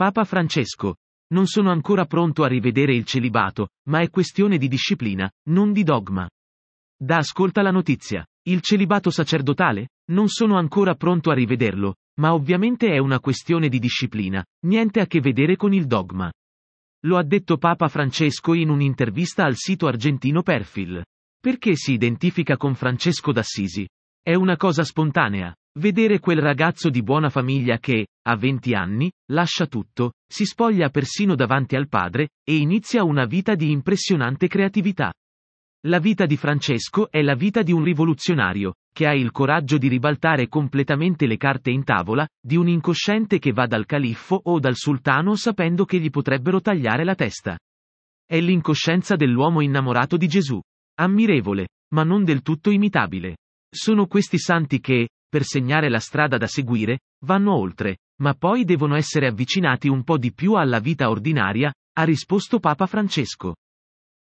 Papa Francesco. Non sono ancora pronto a rivedere il celibato, ma è questione di disciplina, non di dogma. Da ascolta la notizia. Il celibato sacerdotale? Non sono ancora pronto a rivederlo, ma ovviamente è una questione di disciplina, niente a che vedere con il dogma. Lo ha detto Papa Francesco in un'intervista al sito argentino Perfil. Perché si identifica con Francesco d'Assisi? È una cosa spontanea. Vedere quel ragazzo di buona famiglia che, a 20 anni, lascia tutto, si spoglia persino davanti al padre, e inizia una vita di impressionante creatività. La vita di Francesco è la vita di un rivoluzionario, che ha il coraggio di ribaltare completamente le carte in tavola, di un incosciente che va dal califfo o dal sultano sapendo che gli potrebbero tagliare la testa. È l'incoscienza dell'uomo innamorato di Gesù. Ammirevole, ma non del tutto imitabile. Sono questi santi che, per segnare la strada da seguire, vanno oltre, ma poi devono essere avvicinati un po' di più alla vita ordinaria, ha risposto Papa Francesco.